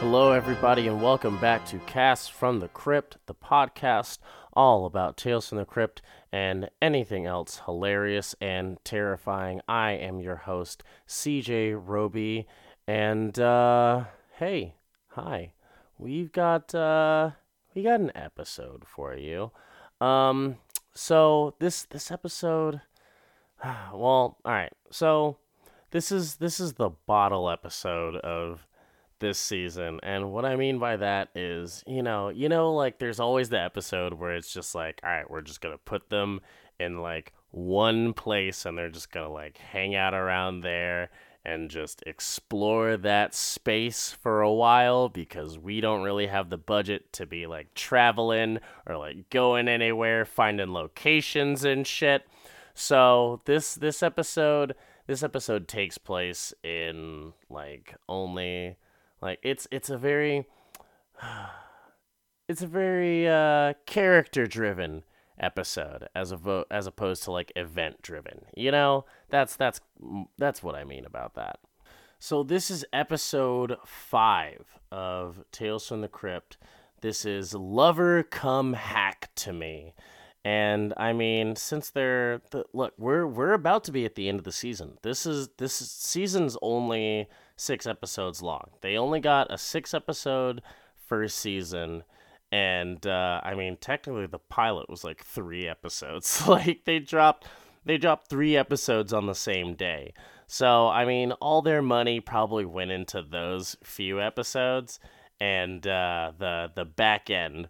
Hello, everybody, and welcome back to Cast from the Crypt, the podcast all about Tales from the Crypt and anything else hilarious and terrifying. I am your host, CJ Roby, and uh, hey, hi, we've got uh, we got an episode for you. Um, so this this episode, well, all right, so this is this is the bottle episode of this season. And what I mean by that is, you know, you know, like there's always the episode where it's just like, all right, we're just gonna put them in like one place and they're just gonna like hang out around there and just explore that space for a while because we don't really have the budget to be like traveling or like going anywhere, finding locations and shit. So this this episode this episode takes place in like only like it's it's a very it's a very uh, character driven episode as a vo- as opposed to like event driven. You know, that's that's that's what I mean about that. So this is episode 5 of Tales from the Crypt. This is Lover Come Hack to Me. And I mean, since they're the, look, we're we're about to be at the end of the season. This is this season's only six episodes long. They only got a six episode first season, and uh, I mean, technically the pilot was like three episodes. like they dropped they dropped three episodes on the same day. So I mean, all their money probably went into those few episodes, and uh, the the back end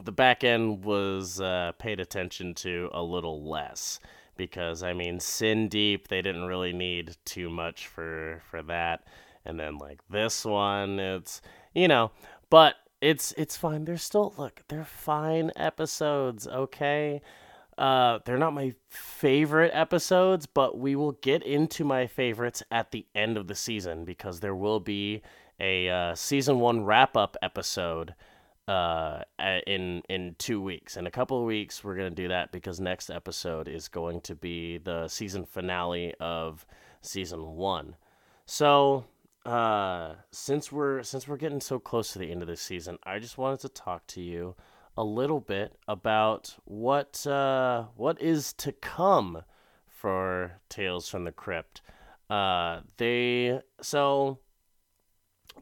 the back end was uh, paid attention to a little less because I mean Sin Deep they didn't really need too much for for that. And then like this one it's you know but it's it's fine. They're still look they're fine episodes okay? Uh they're not my favorite episodes but we will get into my favorites at the end of the season because there will be a uh, season 1 wrap up episode uh in in 2 weeks. In a couple of weeks we're going to do that because next episode is going to be the season finale of season 1. So, uh since we're since we're getting so close to the end of this season, I just wanted to talk to you a little bit about what uh what is to come for Tales from the Crypt. Uh they so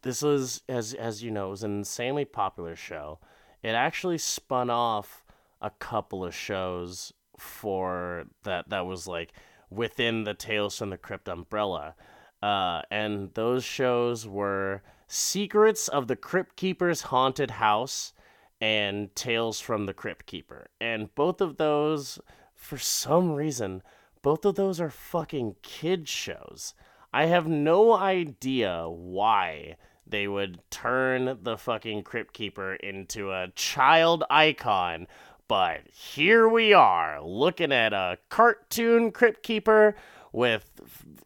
this was as as you know, it was an insanely popular show. It actually spun off a couple of shows for that that was like within the Tales from the Crypt umbrella. Uh, and those shows were Secrets of the Crypt Keeper's Haunted House and Tales from the Crypt Keeper. And both of those, for some reason, both of those are fucking kid shows. I have no idea why they would turn the fucking Crypt Keeper into a child icon. But here we are, looking at a cartoon Crypt Keeper with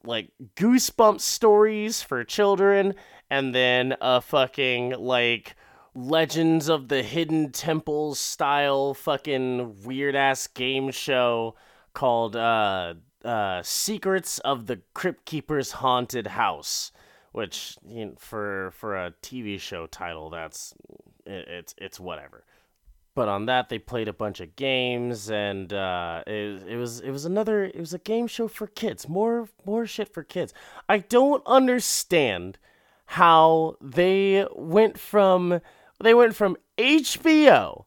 like goosebump stories for children, and then a fucking like Legends of the Hidden Temples style fucking weird ass game show called uh uh Secrets of the Crypt Keeper's Haunted House which you know, for for a TV show title, that's it, it's it's whatever. But on that, they played a bunch of games, and uh, it, it was it was another it was a game show for kids. More more shit for kids. I don't understand how they went from they went from HBO,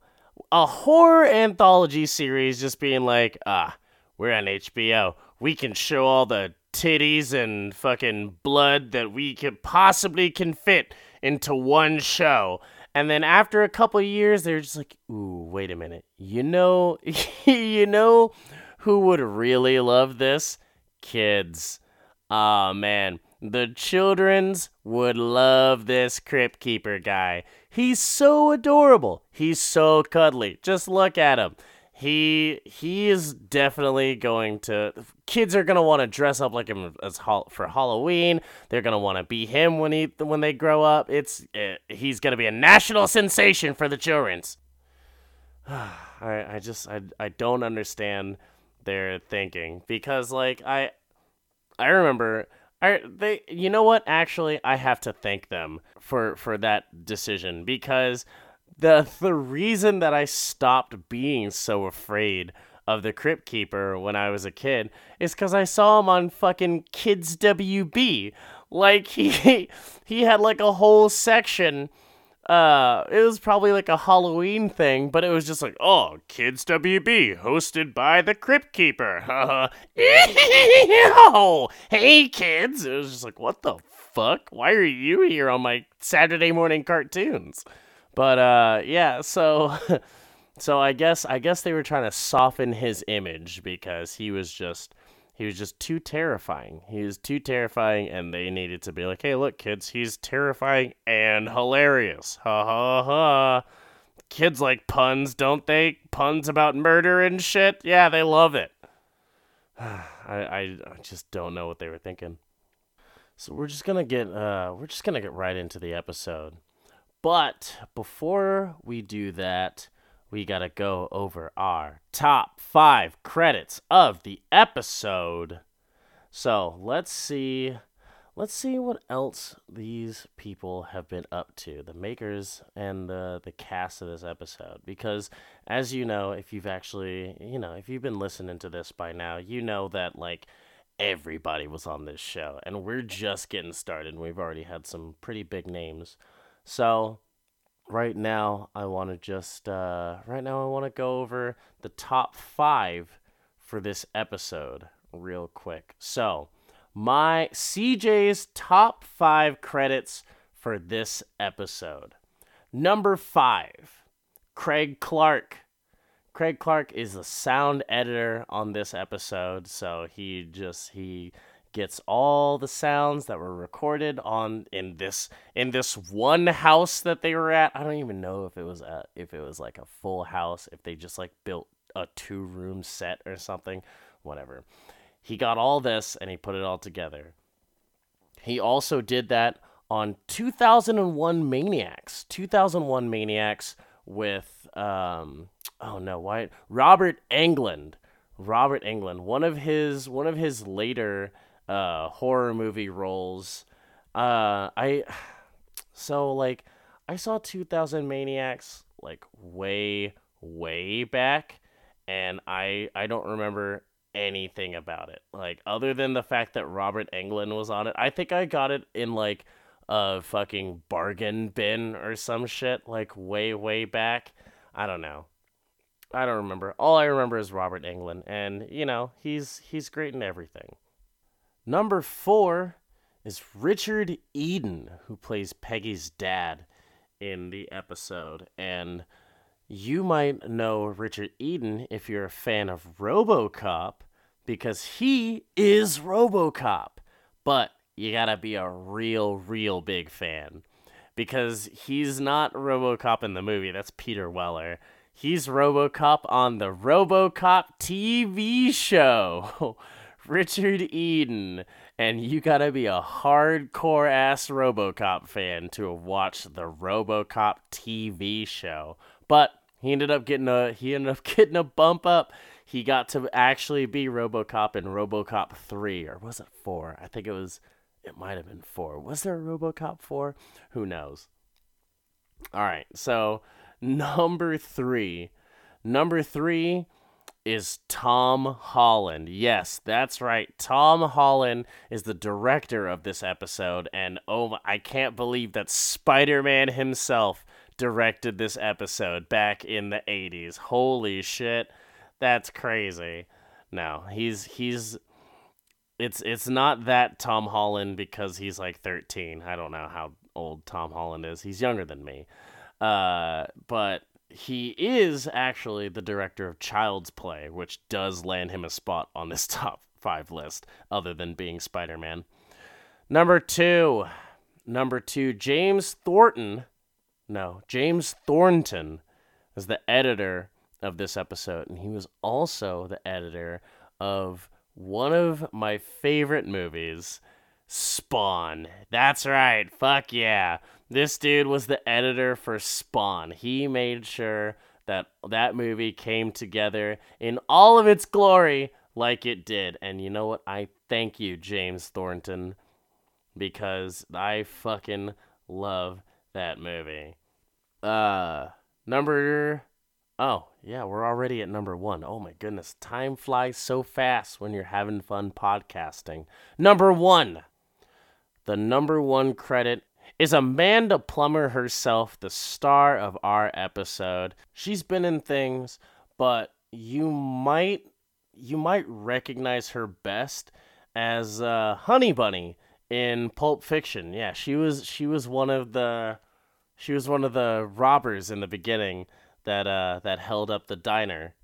a horror anthology series, just being like, ah, we're on HBO. We can show all the titties and fucking blood that we could possibly can fit into one show. And then after a couple years, they're just like, ooh, wait a minute. You know, you know who would really love this? Kids. Ah, oh, man. The children's would love this Crypt Keeper guy. He's so adorable. He's so cuddly. Just look at him he he is definitely going to kids are going to want to dress up like him as for Halloween. They're going to want to be him when he when they grow up. It's uh, he's going to be a national sensation for the children's. I I just I I don't understand their thinking because like I I remember I they you know what actually I have to thank them for for that decision because the the reason that I stopped being so afraid of the Crypt Keeper when I was a kid is cuz I saw him on fucking Kids WB like he he had like a whole section uh, it was probably like a Halloween thing, but it was just like, oh, Kids WB, hosted by the Crypt Keeper. hey, kids. It was just like, what the fuck? Why are you here on my Saturday morning cartoons? But uh, yeah, so so I guess I guess they were trying to soften his image because he was just he was just too terrifying. He was too terrifying, and they needed to be like, hey, look, kids, he's terrifying and hilarious. Ha ha ha. Kids like puns, don't they? Puns about murder and shit? Yeah, they love it. I, I, I just don't know what they were thinking. So we're just gonna get uh we're just gonna get right into the episode. But before we do that, we got to go over our top five credits of the episode. So let's see. Let's see what else these people have been up to, the makers and the the cast of this episode. Because as you know, if you've actually, you know, if you've been listening to this by now, you know that like everybody was on this show, and we're just getting started. And we've already had some pretty big names. So right now I want to just uh, right now I want to go over the top five for this episode real quick. So my CJ's top five credits for this episode. Number five, Craig Clark. Craig Clark is the sound editor on this episode, so he just he gets all the sounds that were recorded on in this in this one house that they were at. I don't even know if it was a if it was like a full house, if they just like built a two room set or something, whatever. He got all this and he put it all together. He also did that on 2001 Maniacs. 2001 Maniacs with um oh no, why Robert Englund. Robert Englund, one of his one of his later uh, horror movie roles. Uh, I so like I saw 2000 Maniacs like way way back, and I I don't remember anything about it. Like other than the fact that Robert Englund was on it. I think I got it in like a fucking bargain bin or some shit like way way back. I don't know. I don't remember. All I remember is Robert Englund and you know, he's he's great in everything. Number four is Richard Eden, who plays Peggy's dad in the episode. And you might know Richard Eden if you're a fan of Robocop, because he is Robocop. But you gotta be a real, real big fan. Because he's not Robocop in the movie, that's Peter Weller. He's Robocop on the Robocop TV show. Richard Eden, and you gotta be a hardcore ass Robocop fan to have watched the Robocop TV show. But he ended up getting a he ended up getting a bump up. He got to actually be Robocop in Robocop 3 or was it 4? I think it was it might have been 4. Was there a Robocop 4? Who knows. All right. So, number 3. Number 3 is Tom Holland. Yes, that's right. Tom Holland is the director of this episode, and oh, I can't believe that Spider Man himself directed this episode back in the 80s. Holy shit. That's crazy. No, he's he's it's it's not that Tom Holland because he's like 13. I don't know how old Tom Holland is. He's younger than me. Uh, but he is actually the director of Child's Play, which does land him a spot on this top five list, other than being Spider Man. Number two, number two, James Thornton. No, James Thornton is the editor of this episode, and he was also the editor of one of my favorite movies, Spawn. That's right. Fuck yeah. This dude was the editor for Spawn. He made sure that that movie came together in all of its glory like it did. And you know what? I thank you, James Thornton, because I fucking love that movie. Uh, number. Oh, yeah, we're already at number one. Oh my goodness. Time flies so fast when you're having fun podcasting. Number one. The number one credit is Amanda Plummer herself, the star of our episode. She's been in things, but you might you might recognize her best as uh, Honey Bunny in Pulp Fiction. Yeah, she was she was one of the she was one of the robbers in the beginning that uh, that held up the diner.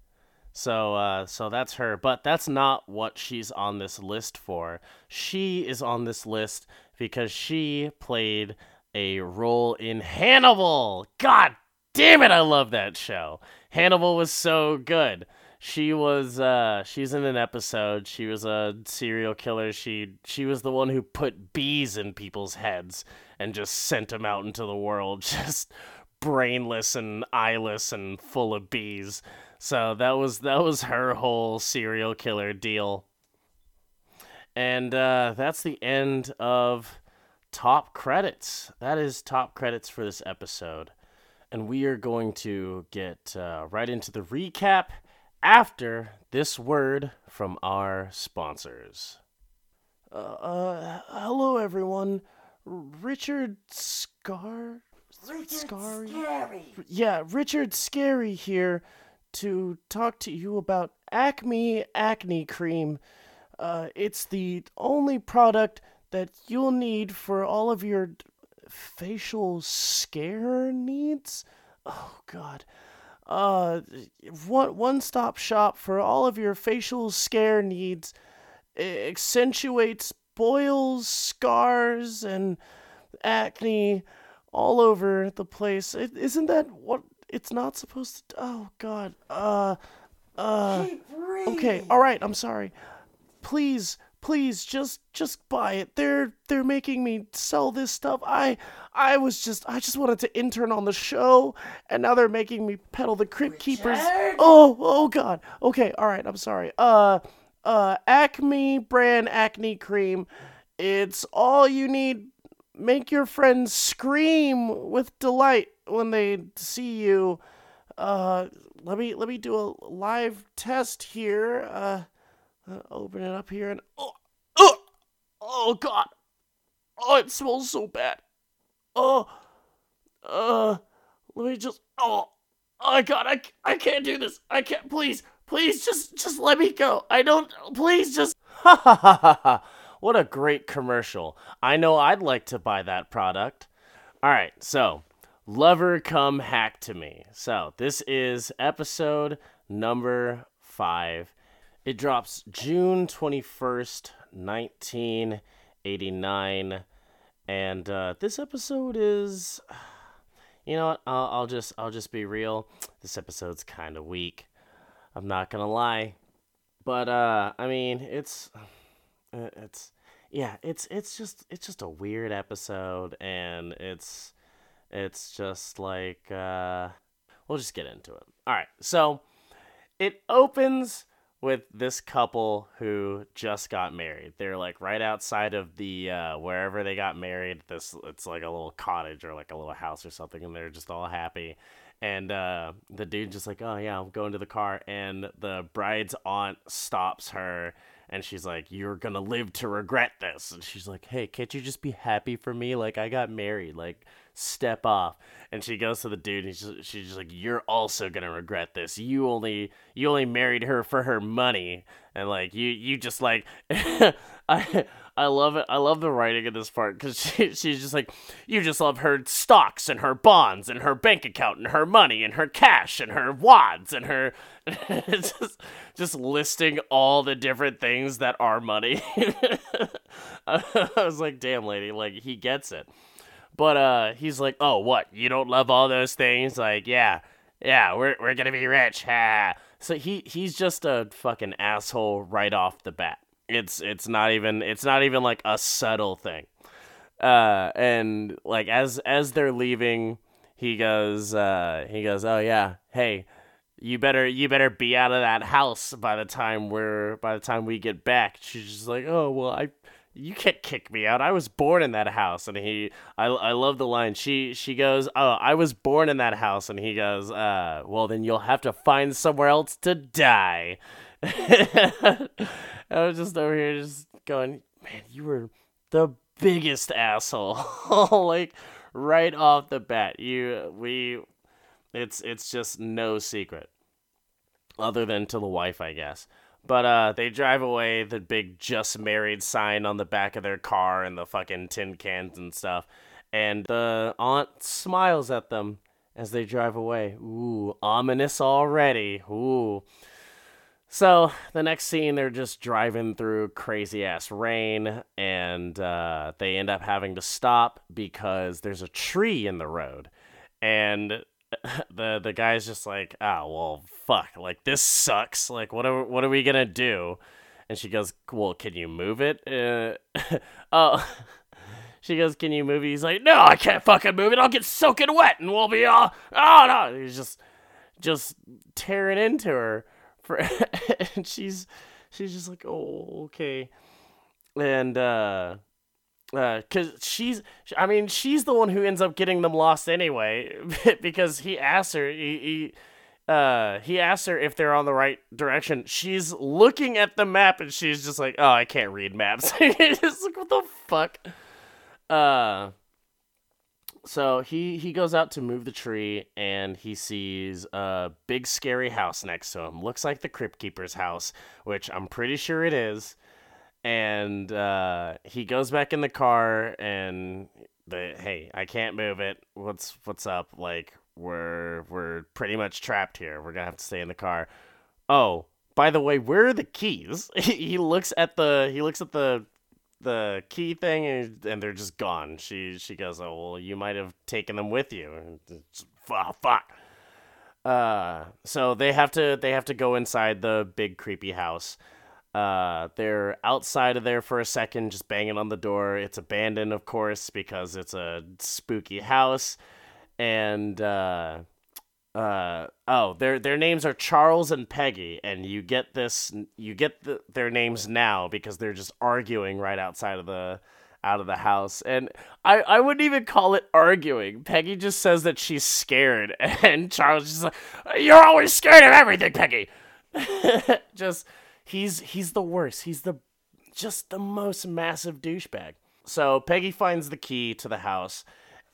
So uh, so that's her, but that's not what she's on this list for. She is on this list because she played a role in Hannibal. God damn it, I love that show. Hannibal was so good. She was uh she's in an episode. She was a serial killer. She she was the one who put bees in people's heads and just sent them out into the world just brainless and eyeless and full of bees. So that was that was her whole serial killer deal. And uh, that's the end of top credits. That is top credits for this episode. And we are going to get uh, right into the recap after this word from our sponsors. Uh, uh hello everyone. Richard Scar Richard Scary. Scary. Yeah, Richard Scary here to talk to you about Acme Acne Cream. Uh, it's the only product that you'll need for all of your facial scare needs. Oh God. Uh, one one stop shop for all of your facial scare needs. It accentuates boils, scars, and acne all over the place. is isn't that what it's not supposed to? Oh God. Uh. Uh. Okay. All right. I'm sorry. Please please just just buy it. They're they're making me sell this stuff. I i was just i just wanted to intern on the show and now they're making me peddle the crypt keepers. Oh oh god. Okay all right i'm sorry. Uh uh acme brand acne cream. It's all you need. Make your friends scream with delight when they see you. Uh let me let me do a live test here. Uh uh, open it up here and oh, oh, oh god, oh it smells so bad. Oh, uh, let me just oh, oh god, I I can't do this. I can't. Please, please, just just let me go. I don't. Please, just ha ha ha ha ha. What a great commercial. I know I'd like to buy that product. All right, so lover come hack to me. So this is episode number five it drops June 21st, 1989. And uh, this episode is. You know what? I'll, I'll just I'll just be real. This episode's kind of weak. I'm not gonna lie, but uh, I mean it's it's yeah it's it's just it's just a weird episode, and it's it's just like uh, we'll just get into it. All right, so it opens with this couple who just got married. They're like right outside of the uh, wherever they got married. This it's like a little cottage or like a little house or something, and they're just all happy. And uh, the dude just like, oh yeah, I'm going to the car, and the bride's aunt stops her, and she's like, "You're gonna live to regret this." And she's like, "Hey, can't you just be happy for me? Like I got married. Like step off." and she goes to the dude and she's, she's just like you're also gonna regret this you only you only married her for her money and like you you just like i i love it i love the writing in this part because she, she's just like you just love her stocks and her bonds and her bank account and her money and her cash and her wads and her just just listing all the different things that are money I was like damn lady like he gets it but uh, he's like, "Oh, what? You don't love all those things? Like, yeah, yeah, we're we're gonna be rich." Ha. So he he's just a fucking asshole right off the bat. It's it's not even it's not even like a subtle thing. Uh, and like as as they're leaving, he goes uh he goes, "Oh yeah, hey." you better you better be out of that house by the time we're by the time we get back. She's just like, oh well, I you can't kick me out. I was born in that house. And he, I, I love the line. She, she goes, oh, I was born in that house. And he goes, uh, well, then you'll have to find somewhere else to die. I was just over here just going, man, you were the biggest asshole. like right off the bat, you, we, it's, it's just no secret other than to the wife, I guess. But uh, they drive away. The big "just married" sign on the back of their car, and the fucking tin cans and stuff. And the aunt smiles at them as they drive away. Ooh, ominous already. Ooh. So the next scene, they're just driving through crazy ass rain, and uh, they end up having to stop because there's a tree in the road, and the the guy's just like, oh well, fuck, like this sucks. Like what are what are we gonna do? And she goes, well, can you move it? Uh, oh. She goes, "Can you move it?" He's like, "No, I can't fucking move it. I'll get soaking wet, and we'll be all oh no." He's just, just tearing into her, for, and she's, she's just like, "Oh, okay," and uh, because uh, she's i mean she's the one who ends up getting them lost anyway because he asks her he, he uh he asks her if they're on the right direction. She's looking at the map and she's just like oh i can't read maps. It's like what the fuck? Uh so he he goes out to move the tree and he sees a big scary house next to him. Looks like the crypt keeper's house which i'm pretty sure it is. And uh, he goes back in the car and the hey i can't move it. What's what's up? Like we're we're pretty much trapped here. We're gonna have to stay in the car. Oh by the way where are the keys? He looks at the he looks at the the key thing and, and they're just gone she she goes oh well you might have taken them with you oh, fuck uh so they have to they have to go inside the big creepy house uh, they're outside of there for a second, just banging on the door. It's abandoned, of course, because it's a spooky house. And uh, uh, oh, their their names are Charles and Peggy, and you get this, you get the, their names now because they're just arguing right outside of the out of the house. And I, I wouldn't even call it arguing. Peggy just says that she's scared, and Charles is like, "You're always scared of everything, Peggy." just he's he's the worst. He's the just the most massive douchebag. So Peggy finds the key to the house,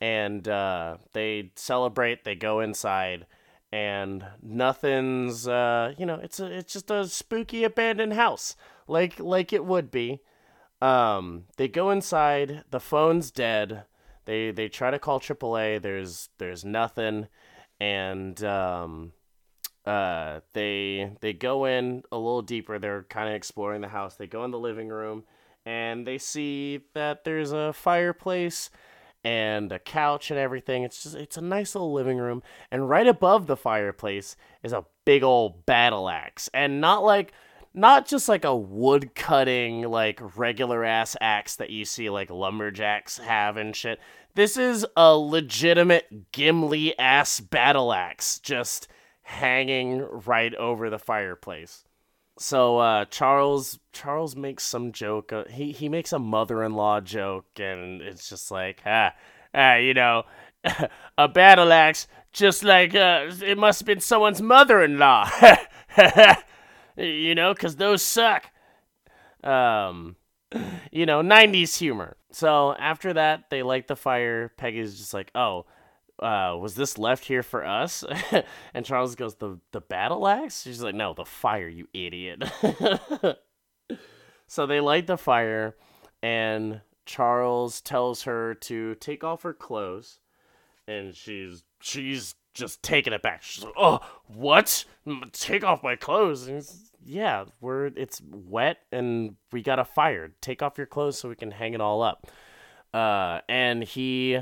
and uh, they celebrate. They go inside, and nothing's. Uh, you know, it's a it's just a spooky abandoned house, like like it would be. Um, they go inside. The phone's dead. They they try to call AAA. There's there's nothing, and um, uh, they they go in a little deeper. They're kind of exploring the house. They go in the living room and they see that there's a fireplace and a couch and everything. It's just it's a nice little living room. And right above the fireplace is a big old battle axe, and not like not just like a wood cutting like regular ass axe that you see like lumberjacks have and shit. This is a legitimate Gimli ass battle axe. Just hanging right over the fireplace. So uh, Charles Charles makes some joke. Uh, he he makes a mother-in-law joke, and it's just like ah, ah you know, a battle axe, just like uh, it must have been someone's mother-in-law. you know, because those suck. Um, you know, '90s humor. So after that, they light the fire. Peggy's just like, oh uh, was this left here for us? and Charles goes, the the battle axe? She's like, no, the fire, you idiot. so they light the fire, and Charles tells her to take off her clothes, and she's she's just taking it back. She's like, oh, what? Take off my clothes? And yeah, we're it's wet and we got a fire. Take off your clothes so we can hang it all up. Uh, and he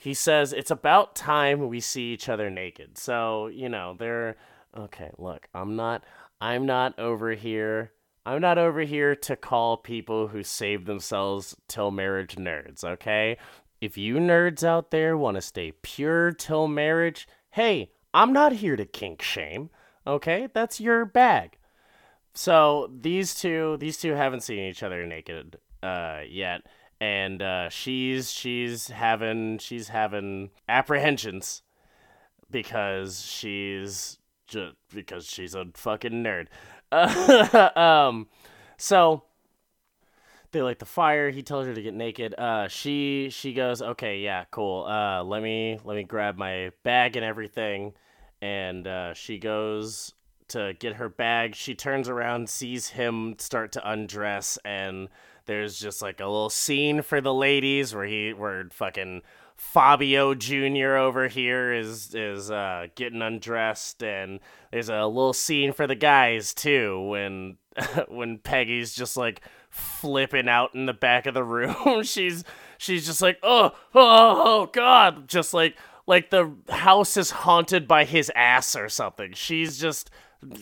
he says it's about time we see each other naked. So, you know, they're okay, look, I'm not I'm not over here. I'm not over here to call people who save themselves till marriage nerds, okay? If you nerds out there want to stay pure till marriage, hey, I'm not here to kink shame. Okay, that's your bag. So these two, these two haven't seen each other naked uh, yet, and uh, she's she's having she's having apprehensions because she's just because she's a fucking nerd. um, so they light the fire. He tells her to get naked. Uh, she she goes, okay, yeah, cool. Uh, let me let me grab my bag and everything, and uh, she goes to get her bag. She turns around, sees him start to undress, and there's just like a little scene for the ladies where he where fucking Fabio Jr. over here is is uh, getting undressed, and there's a little scene for the guys too when when Peggy's just like flipping out in the back of the room. she's she's just like, oh, oh, oh, God, just like like the house is haunted by his ass or something. She's just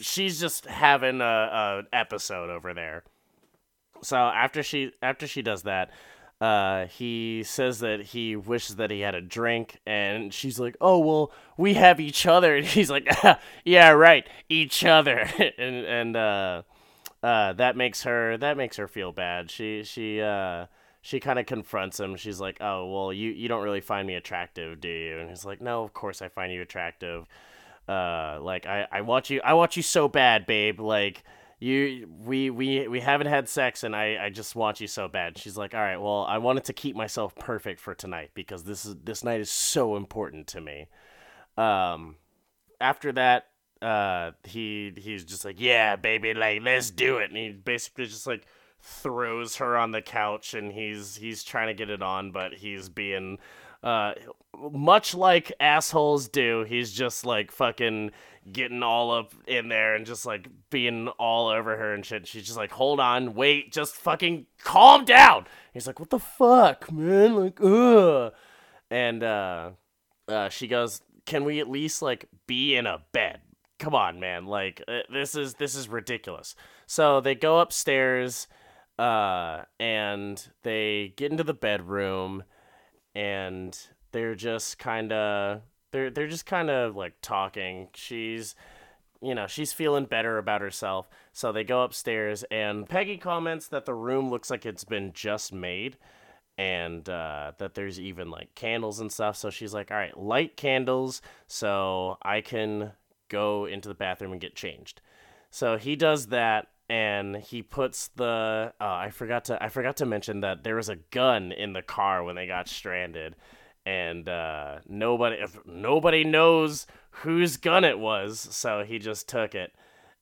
she's just having a, a episode over there. So after she after she does that, uh, he says that he wishes that he had a drink, and she's like, "Oh well, we have each other." And he's like, "Yeah, right, each other." and and uh, uh, that makes her that makes her feel bad. She she uh she kind of confronts him. She's like, "Oh well, you you don't really find me attractive, do you?" And he's like, "No, of course I find you attractive. Uh, like I I want you I want you so bad, babe. Like." You we we we haven't had sex and I I just want you so bad. She's like, "All right, well, I wanted to keep myself perfect for tonight because this is this night is so important to me." Um after that, uh he he's just like yeah baby like let's do it and he basically just like throws her on the couch and he's he's trying to get it on but he's being uh much like assholes do he's just like fucking getting all up in there and just like being all over her and shit. She's just like hold on wait just fucking calm down. He's like what the fuck man? Like ugh. And uh uh she goes can we at least like be in a bed? Come on, man. Like uh, this is this is ridiculous. So they go upstairs uh and they get into the bedroom and they're just kind of they're they're just kind of like talking. She's you know, she's feeling better about herself. So they go upstairs and Peggy comments that the room looks like it's been just made and uh, that there's even like candles and stuff. So she's like, all right, light candles so I can go into the bathroom and get changed. So he does that and he puts the uh, I forgot to I forgot to mention that there was a gun in the car when they got stranded. And uh, nobody nobody knows whose gun it was so he just took it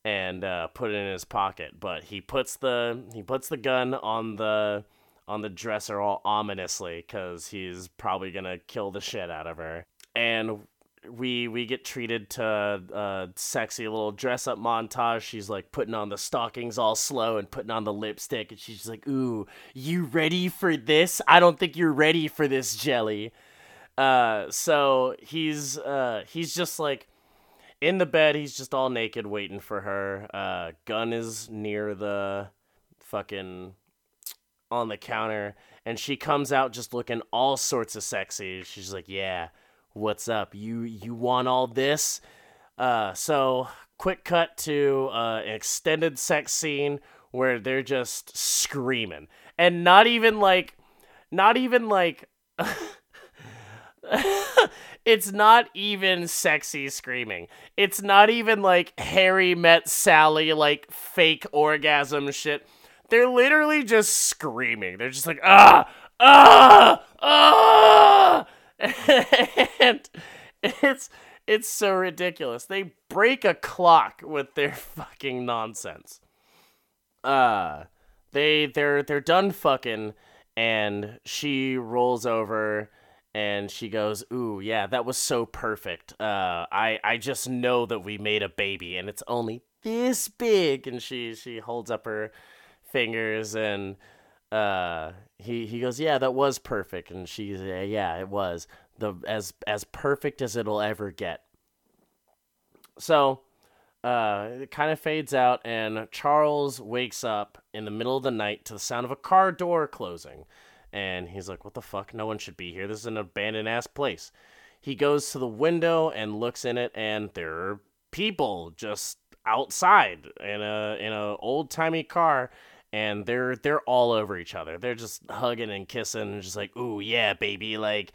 and uh, put it in his pocket. But he puts the he puts the gun on the on the dresser all ominously cuz he's probably to kill the shit out of her. And we we get treated to a sexy little dress up montage. She's like putting on the stockings all slow and putting on the lipstick, and she's like, "Ooh, you ready for this? I don't think you're ready for this, Jelly." Uh, so he's uh he's just like in the bed. He's just all naked, waiting for her. Uh, gun is near the fucking on the counter, and she comes out just looking all sorts of sexy. She's like, "Yeah." What's up? You you want all this? Uh, so quick cut to uh, an extended sex scene where they're just screaming, and not even like, not even like. it's not even sexy screaming. It's not even like Harry met Sally, like fake orgasm shit. They're literally just screaming. They're just like, ah, ah, ah and it's it's so ridiculous. They break a clock with their fucking nonsense. Uh they they're they're done fucking and she rolls over and she goes, "Ooh, yeah, that was so perfect. Uh I I just know that we made a baby and it's only this big." And she she holds up her fingers and uh he he goes yeah that was perfect. And she's yeah, it was the as as perfect as it'll ever get. So uh it kind of fades out and charles wakes up in the middle of the night to the sound of a car door closing. And he's like what the fuck? No one should be here. This is an abandoned ass place. He goes to the window and looks in it and there are people just outside in a in a old timey car and they're they're all over each other. They're just hugging and kissing and just like, "Ooh, yeah, baby, like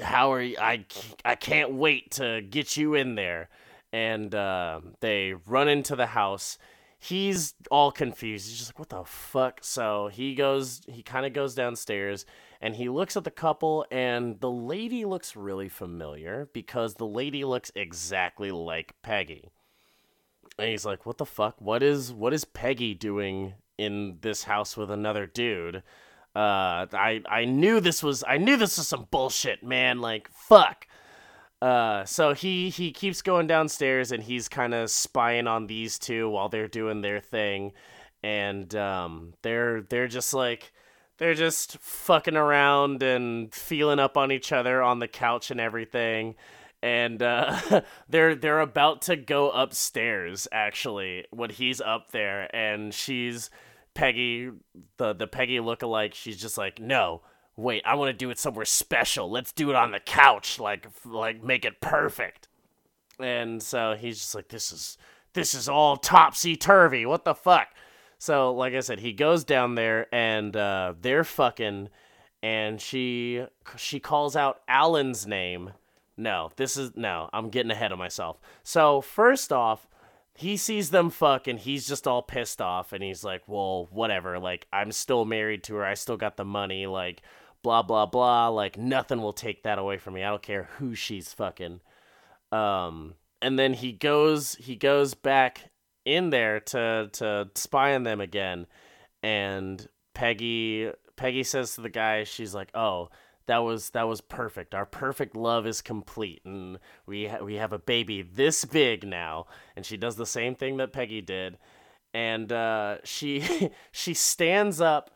how are you? I I can't wait to get you in there." And uh, they run into the house. He's all confused. He's just like, "What the fuck?" So he goes. He kind of goes downstairs and he looks at the couple, and the lady looks really familiar because the lady looks exactly like Peggy. And he's like, "What the fuck? What is what is Peggy doing in this house with another dude?" Uh, I I knew this was I knew this was some bullshit, man. Like fuck. Uh, so he he keeps going downstairs and he's kind of spying on these two while they're doing their thing, and um, they're they're just like they're just fucking around and feeling up on each other on the couch and everything and uh, they're they're about to go upstairs actually when he's up there and she's Peggy the the Peggy lookalike she's just like no wait I want to do it somewhere special. Let's do it on the couch like like make it perfect. And so he's just like this is this is all topsy turvy what the fuck? So like I said he goes down there and uh, they're fucking and she she calls out Alan's name. No, this is no, I'm getting ahead of myself. So, first off, he sees them fuck and he's just all pissed off and he's like, "Well, whatever. Like I'm still married to her. I still got the money. Like blah blah blah. Like nothing will take that away from me. I don't care who she's fucking." Um and then he goes he goes back in there to to spy on them again and Peggy Peggy says to the guy, she's like, "Oh, that was that was perfect. Our perfect love is complete, and we ha- we have a baby this big now." And she does the same thing that Peggy did, and uh, she she stands up,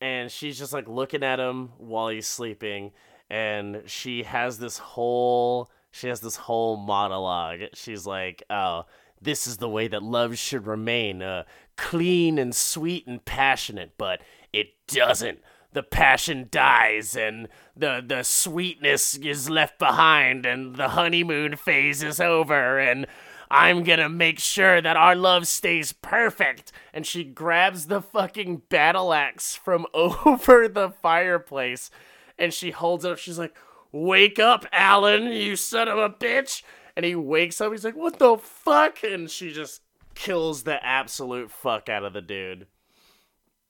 and she's just like looking at him while he's sleeping, and she has this whole she has this whole monologue. She's like, "Oh." This is the way that love should remain, uh, clean and sweet and passionate, but it doesn't the passion dies and the the sweetness is left behind and the honeymoon phase is over and I'm gonna make sure that our love stays perfect. And she grabs the fucking battle axe from over the fireplace and she holds it up. She's like, Wake up, Alan, you son of a bitch. And he wakes up. He's like, What the fuck? And she just kills the absolute fuck out of the dude.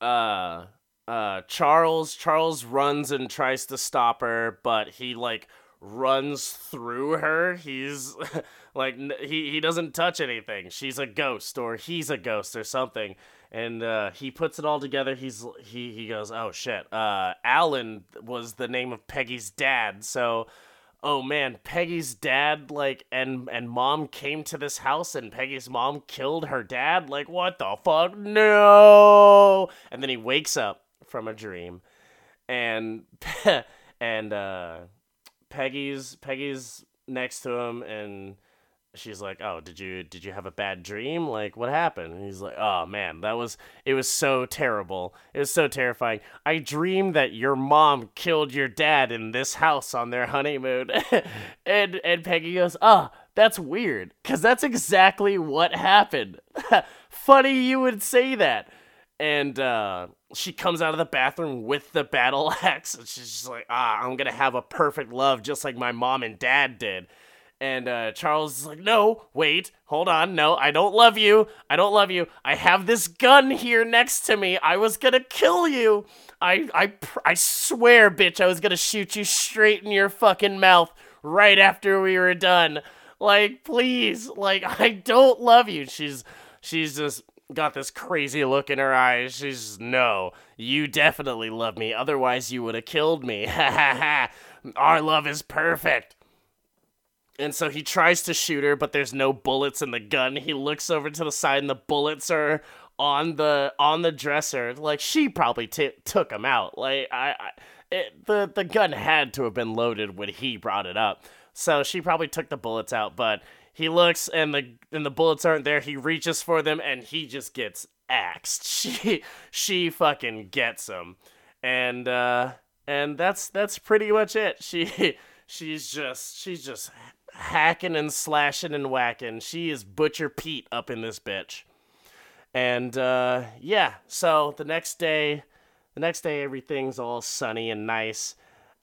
Uh, uh Charles Charles runs and tries to stop her, but he like runs through her. He's like he he doesn't touch anything. She's a ghost or he's a ghost or something. And uh, he puts it all together. He's he he goes, "Oh shit. Uh Alan was the name of Peggy's dad." So oh man, Peggy's dad like and and mom came to this house and Peggy's mom killed her dad. Like what the fuck? No. And then he wakes up from a dream, and and uh, Peggy's Peggy's next to him, and she's like, "Oh, did you did you have a bad dream? Like, what happened?" And he's like, "Oh man, that was it was so terrible. It was so terrifying. I dreamed that your mom killed your dad in this house on their honeymoon." and and Peggy goes, "Oh, that's weird, cause that's exactly what happened. Funny you would say that." And uh, she comes out of the bathroom with the battle axe and she's just like ah i'm gonna have a perfect love just like my mom and dad did. And uh, charles is like no wait hold on no i don't love you i don't love you. I have this gun here next to me. I was gonna kill you. I i i swear bitch i was gonna shoot you straight in your fucking mouth right after we were done. Like please like i don't love you. She's she's just got this crazy look in her eyes. She's no, you definitely love me. Otherwise, you would have killed me. Ha ha ha. Our love is perfect. And so he tries to shoot her, but there's no bullets in the gun. He looks over to the side, and the bullets are on the on the dresser. Like she probably t- took him out. Like I, I it, the the gun had to have been loaded when he brought it up. So she probably took the bullets out, but he looks and the and the bullets aren't there. He reaches for them and he just gets axed. She she fucking gets him. And uh and that's that's pretty much it. She she's just she's just hacking and slashing and whacking. She is Butcher Pete up in this bitch. And uh, yeah, so the next day, the next day everything's all sunny and nice.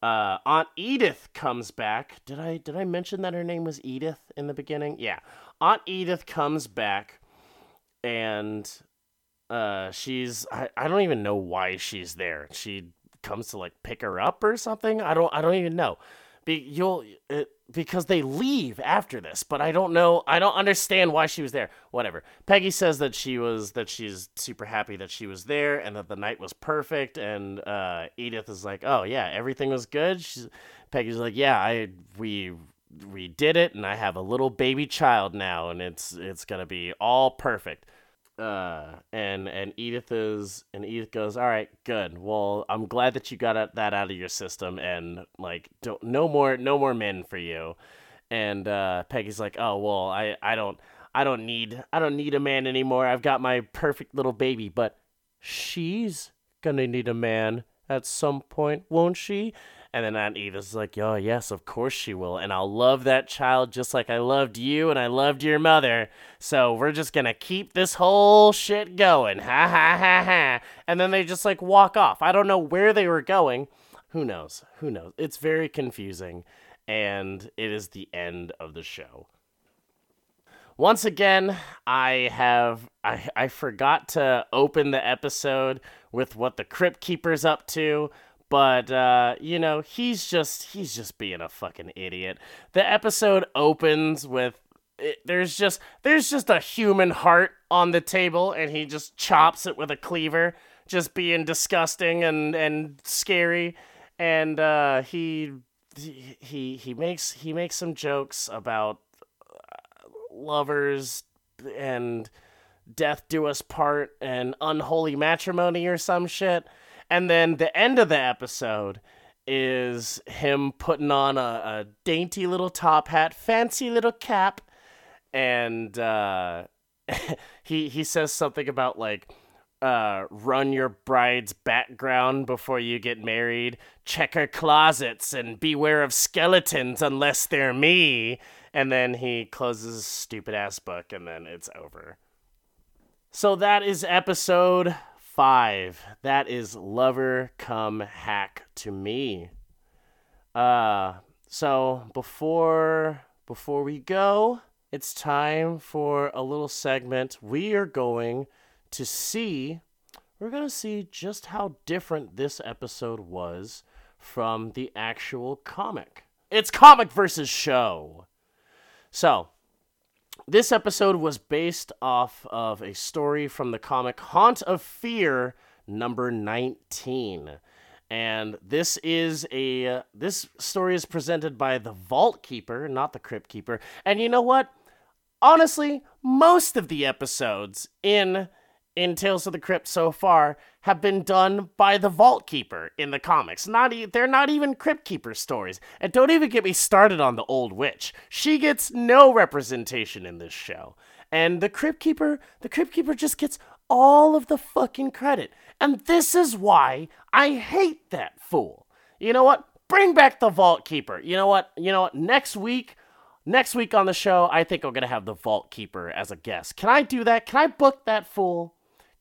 Uh, Aunt Edith comes back. Did I did I mention that her name was Edith in the beginning? Yeah. Aunt Edith comes back and uh she's I, I don't even know why she's there. She comes to like pick her up or something. I don't I don't even know. Be, you'll it, because they leave after this, but I don't know. I don't understand why she was there. Whatever. Peggy says that she was that she's super happy that she was there and that the night was perfect. And uh, Edith is like, "Oh yeah, everything was good." She's, Peggy's like, "Yeah, I we we did it, and I have a little baby child now, and it's it's gonna be all perfect." Uh and and Edith is and Edith goes all right good. Well I'm glad that you got that out of your system and like don't no more no more men for you. And uh Peggy's like oh well I I don't I don't need I don't need a man anymore. I've got my perfect little baby. But she's gonna need a man at some point won't she and then Aunt Edith's like, oh, yes, of course she will. And I'll love that child just like I loved you and I loved your mother. So we're just going to keep this whole shit going. Ha ha ha ha. And then they just like walk off. I don't know where they were going. Who knows? Who knows? It's very confusing. And it is the end of the show. Once again, I have I, I forgot to open the episode with what the Crypt Keeper's up to, but uh, you know he's just he's just being a fucking idiot. The episode opens with it, there's just there's just a human heart on the table and he just chops it with a cleaver just being disgusting and and scary. And uh, he he he makes he makes some jokes about uh, lovers and death do us part and unholy matrimony or some shit and then the end of the episode is him putting on a, a dainty little top hat, fancy little cap, and uh, he he says something about like uh, run your bride's background before you get married, check her closets, and beware of skeletons unless they're me. And then he closes his stupid ass book, and then it's over. So that is episode five. That is Lover Come Hack to Me. Uh, so before before we go, it's time for a little segment. We are going to see we're going to see just how different this episode was from the actual comic. It's comic versus show. So, this episode was based off of a story from the comic Haunt of Fear number 19. And this is a uh, this story is presented by the Vault Keeper, not the Crypt Keeper. And you know what? Honestly, most of the episodes in in Tales of the Crypt so far have been done by the Vault Keeper in the comics. Not e- they're not even Crypt Keeper stories. And don't even get me started on the Old Witch. She gets no representation in this show. And the Crypt Keeper, the Crypt Keeper just gets all of the fucking credit. And this is why I hate that fool. You know what? Bring back the Vault Keeper. You know what? You know what? Next week Next week on the show, I think I'm going to have the Vault Keeper as a guest. Can I do that? Can I book that fool?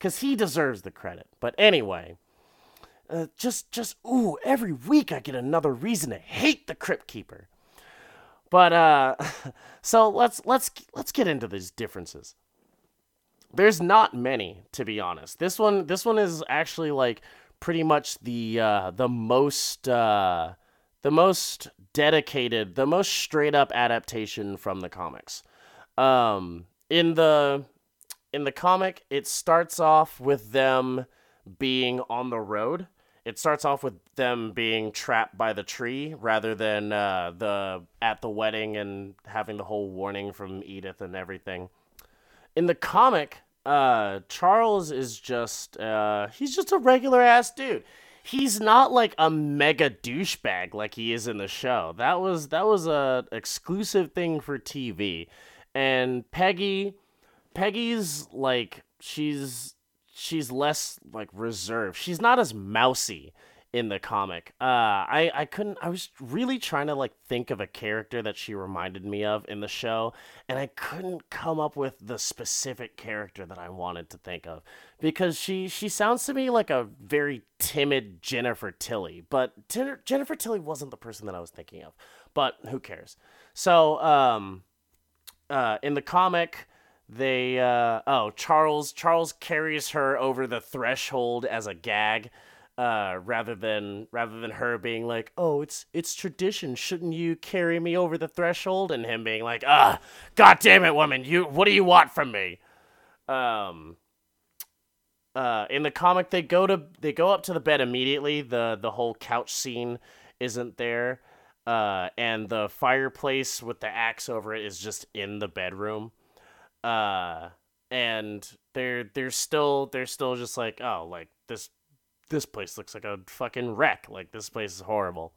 Because he deserves the credit. But anyway, uh, just just ooh, every week I get another reason to hate the Crypt Keeper. But uh, so let's let's let's get into these differences. There's not many, to be honest. This one this one is actually like pretty much the uh, the most uh, the most dedicated, the most straight up adaptation from the comics. Um, in the in the comic, it starts off with them being on the road. It starts off with them being trapped by the tree rather than uh, the at the wedding and having the whole warning from Edith and everything. In the comic, uh, Charles is just uh, he's just a regular ass dude. He's not like a mega douchebag like he is in the show. That was that was a exclusive thing for TV. And Peggy Peggy's like she's she's less like reserved. She's not as mousy in the comic. Uh, I I couldn't. I was really trying to like think of a character that she reminded me of in the show, and I couldn't come up with the specific character that I wanted to think of because she she sounds to me like a very timid Jennifer Tilly, but Jennifer Tilly wasn't the person that I was thinking of. But who cares? So um, uh, in the comic they uh oh charles charles carries her over the threshold as a gag uh rather than rather than her being like oh it's it's tradition. Shouldn't you carry me over the threshold? And him being like ah god damn it woman you what do you want from me? Um uh in the comic they go to they go up to the bed immediately. The the whole couch scene isn't there uh and the fireplace with the axe over it is just in the bedroom uh and they're they're still they're still just like oh like this this place looks like a fucking wreck. Like this place is horrible.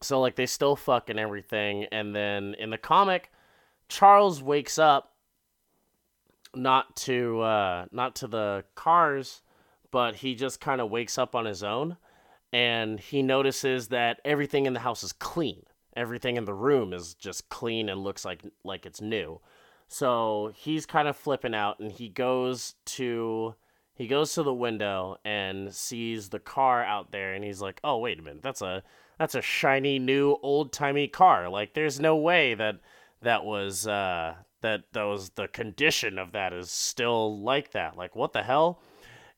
So like they still fuck and everything and then in the comic charles wakes up not to uh not to the cars but he just kind of wakes up on his own and he notices that everything in the house is clean. Everything in the room is just clean and looks like like it's new so he's kind of flipping out and he goes to he goes to the window and sees the car out there and he's like, "Oh, wait a minute. That's a that's a shiny new old-timey car. Like there's no way that that was uh that that was the condition of that is still like that. Like what the hell?"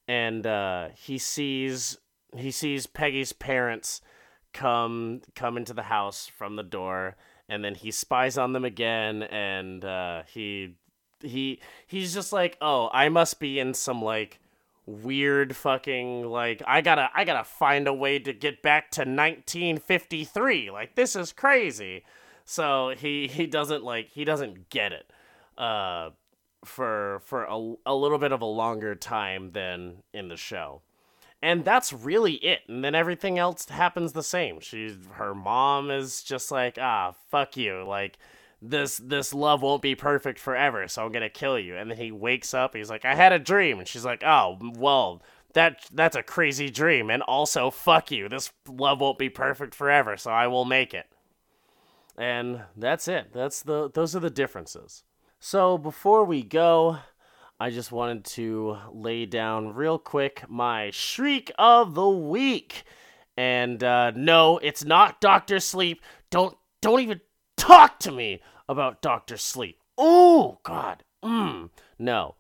And uh he sees he sees Peggy's parents come come into the house from the door and then he spies on them again and uh, he he he's just like oh i must be in some like weird fucking like i gotta i gotta find a way to get back to 1953 like this is crazy. So he he doesn't like he doesn't get it uh for for a, a little bit of a longer time than in the show and that's really it and then everything else happens the same. She's her mom is just like ah fuck you like this this love won't be perfect forever so i'm gonna kill you. And then he wakes up he's like i had a dream and she's like oh well that that's a crazy dream and also fuck you this love won't be perfect forever so i will make it. And that's it that's the those are the differences. So before we go I just wanted to lay down real quick my shriek of the week. And uh, no, it's not Doctor Sleep. Don't don't even talk to me about Doctor Sleep. Oh God. Mm. No,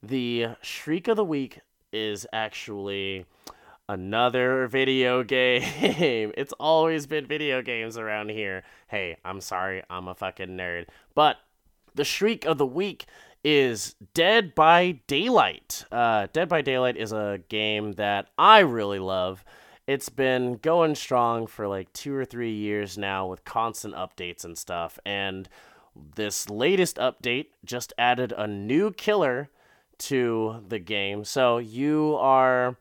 the shriek of the week is actually another video game. it's always been video games around here. Hey, I'm sorry, I'm a fucking nerd. But the shriek of the week is Dead by Daylight. Uh, Dead by Daylight is a game that I really love. It's been going strong for like two or three years now with constant updates and stuff. And this latest update just added a new killer to the game. So you are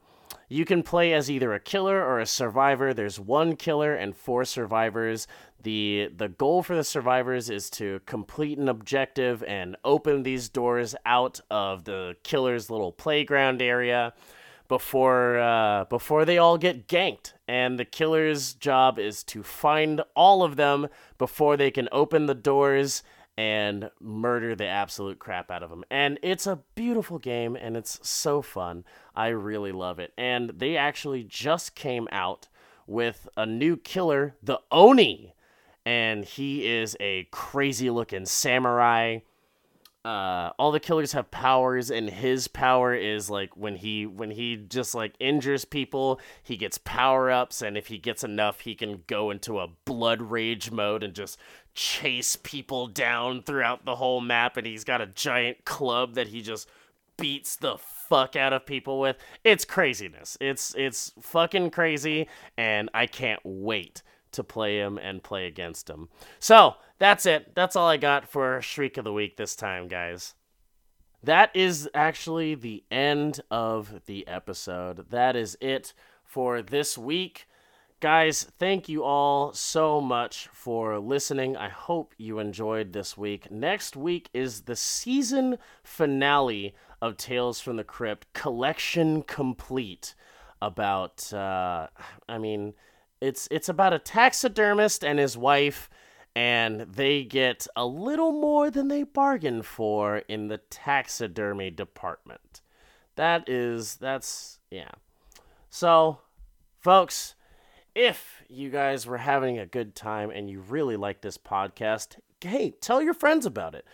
you can play as either a killer or a survivor. There's one killer and four survivors. The the goal for the survivors is to complete an objective and open these doors out of the killer's little playground area before uh, before they all get ganked. And the killer's job is to find all of them before they can open the doors and murder the absolute crap out of them. And it's a beautiful game and it's so fun. I really love it. And they actually just came out with a new killer, the Oni. And he is a crazy looking samurai. Uh all the killers have powers and his power is like when he when he just like injures people he gets power ups and if he gets enough he can go into a blood rage mode and just chase people down throughout the whole map and he's got a giant club that he just beats the fuck out of people with. It's craziness. It's it's fucking crazy and i can't wait to play him and play against him so that's it. That's all I got for Shriek of the Week this time, guys. That is actually the end of the episode. That is it for this week. Guys, thank you all so much for listening. I hope you enjoyed this week. Next week is the season finale of Tales from the Crypt Collection Complete. about. Uh, I mean, it's it's about a taxidermist and his wife, and they get a little more than they bargained for in the taxidermy department. That is that's yeah. So, folks, if you guys were having a good time and you really like this podcast, hey, tell your friends about it.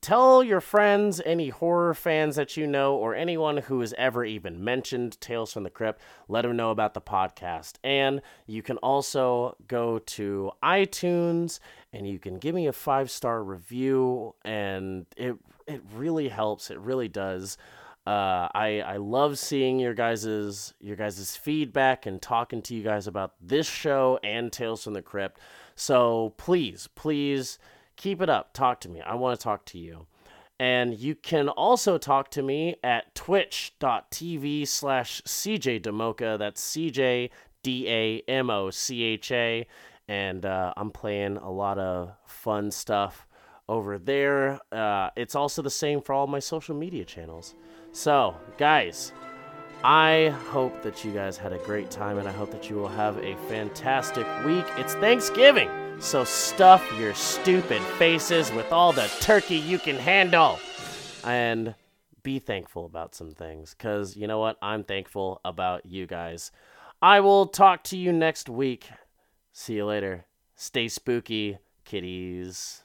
Tell your friends, any horror fans that you know, or anyone who has ever even mentioned Tales from the Crypt, let them know about the podcast. And you can also go to iTunes and you can give me a five star review, and it it really helps. It really does. Uh, I I love seeing your guys's your guys's feedback and talking to you guys about this show and Tales from the Crypt. So please, please keep it up. Talk to me. I want to talk to you. And you can also talk to me at twitch.tv slash CJ Damocha. That's C J D A M O C H A. And uh, I'm playing a lot of fun stuff over there. Uh, it's also the same for all my social media channels. So, guys, I hope that you guys had a great time and I hope that you will have a fantastic week. It's Thanksgiving, so stuff your stupid faces with all the turkey you can handle. And be thankful about some things because you know what? I'm thankful about you guys. I will talk to you next week. See you later. Stay spooky, kitties.